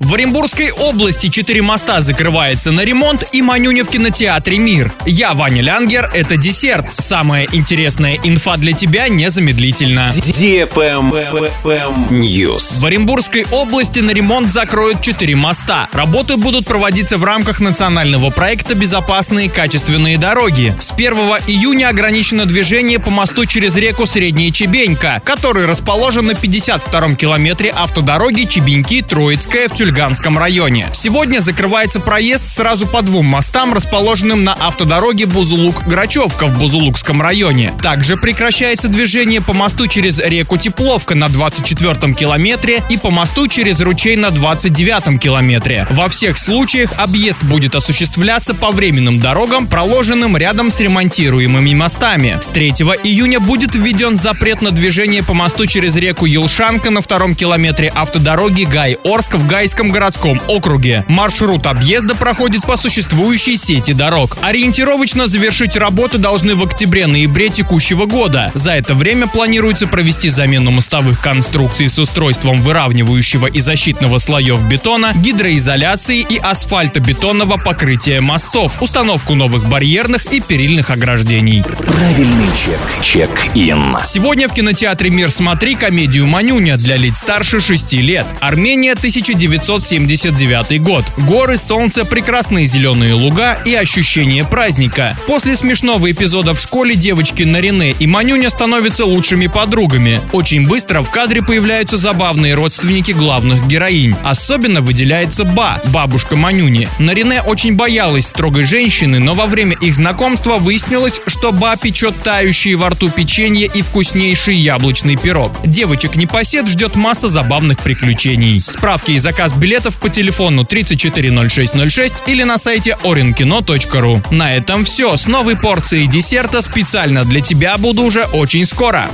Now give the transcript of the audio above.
В Оренбургской области четыре моста закрываются на ремонт и Манюня в кинотеатре «Мир». Я Ваня Лянгер, это десерт. Самая интересная инфа для тебя незамедлительно. News. В Оренбургской области на ремонт закроют четыре моста. Работы будут проводиться в рамках национального проекта «Безопасные качественные дороги». С 1 июня ограничено движение по мосту через реку Средняя Чебенька, который расположен на 52-м километре автодороги Чебеньки-Троицкая в Тюльганском районе. Сегодня закрывается проезд сразу по двум мостам, расположенным на автодороге Бузулук-Грачевка в Бузулукском районе. Также прекращается движение по мосту через реку Тепловка на 24-м километре и по мосту через ручей на 29-м километре. Во всех случаях объезд будет осуществляться по временным дорогам, проложенным рядом с ремонтируемыми мостами. С 3 июня будет введен запрет на движение по мосту через реку Елшанка на втором километре автодороги Гай-Орск в Гайском городском округе. Маршрут объезда проходит по существующей сети дорог. Ориентировочно завершить работы должны в октябре-ноябре текущего года. За это время планируется провести замену мостовых конструкций с устройством выравнивающего и защитного слоев бетона, гидроизоляции и асфальтобетонного покрытия мостов, установку новых барьерных и перильных ограждений. Правильный чек. Чек-ин. Сегодня в кинотеатре «Мир. Смотри» комедию «Манюня» для лиц старше 6 лет. Армения 1979 год. Горы, солнце, прекрасные зеленые луга и ощущение праздника. После смешного эпизода в школе девочки Нарине и Манюня становятся лучшими подругами. Очень быстро в кадре появляются забавные родственники главных героинь. Особенно выделяется Ба, бабушка Манюни. Нарине очень боялась строгой женщины, но во время их знакомства выяснилось, что Ба печет тающие во рту печенье и вкуснейший яблочный пирог. Девочек непосед ждет масса забавных приключений. Справки и заказ билетов по телефону 340606 или на сайте orinkino.ru. На этом все. С новой порцией десерта специально для тебя буду уже очень скоро.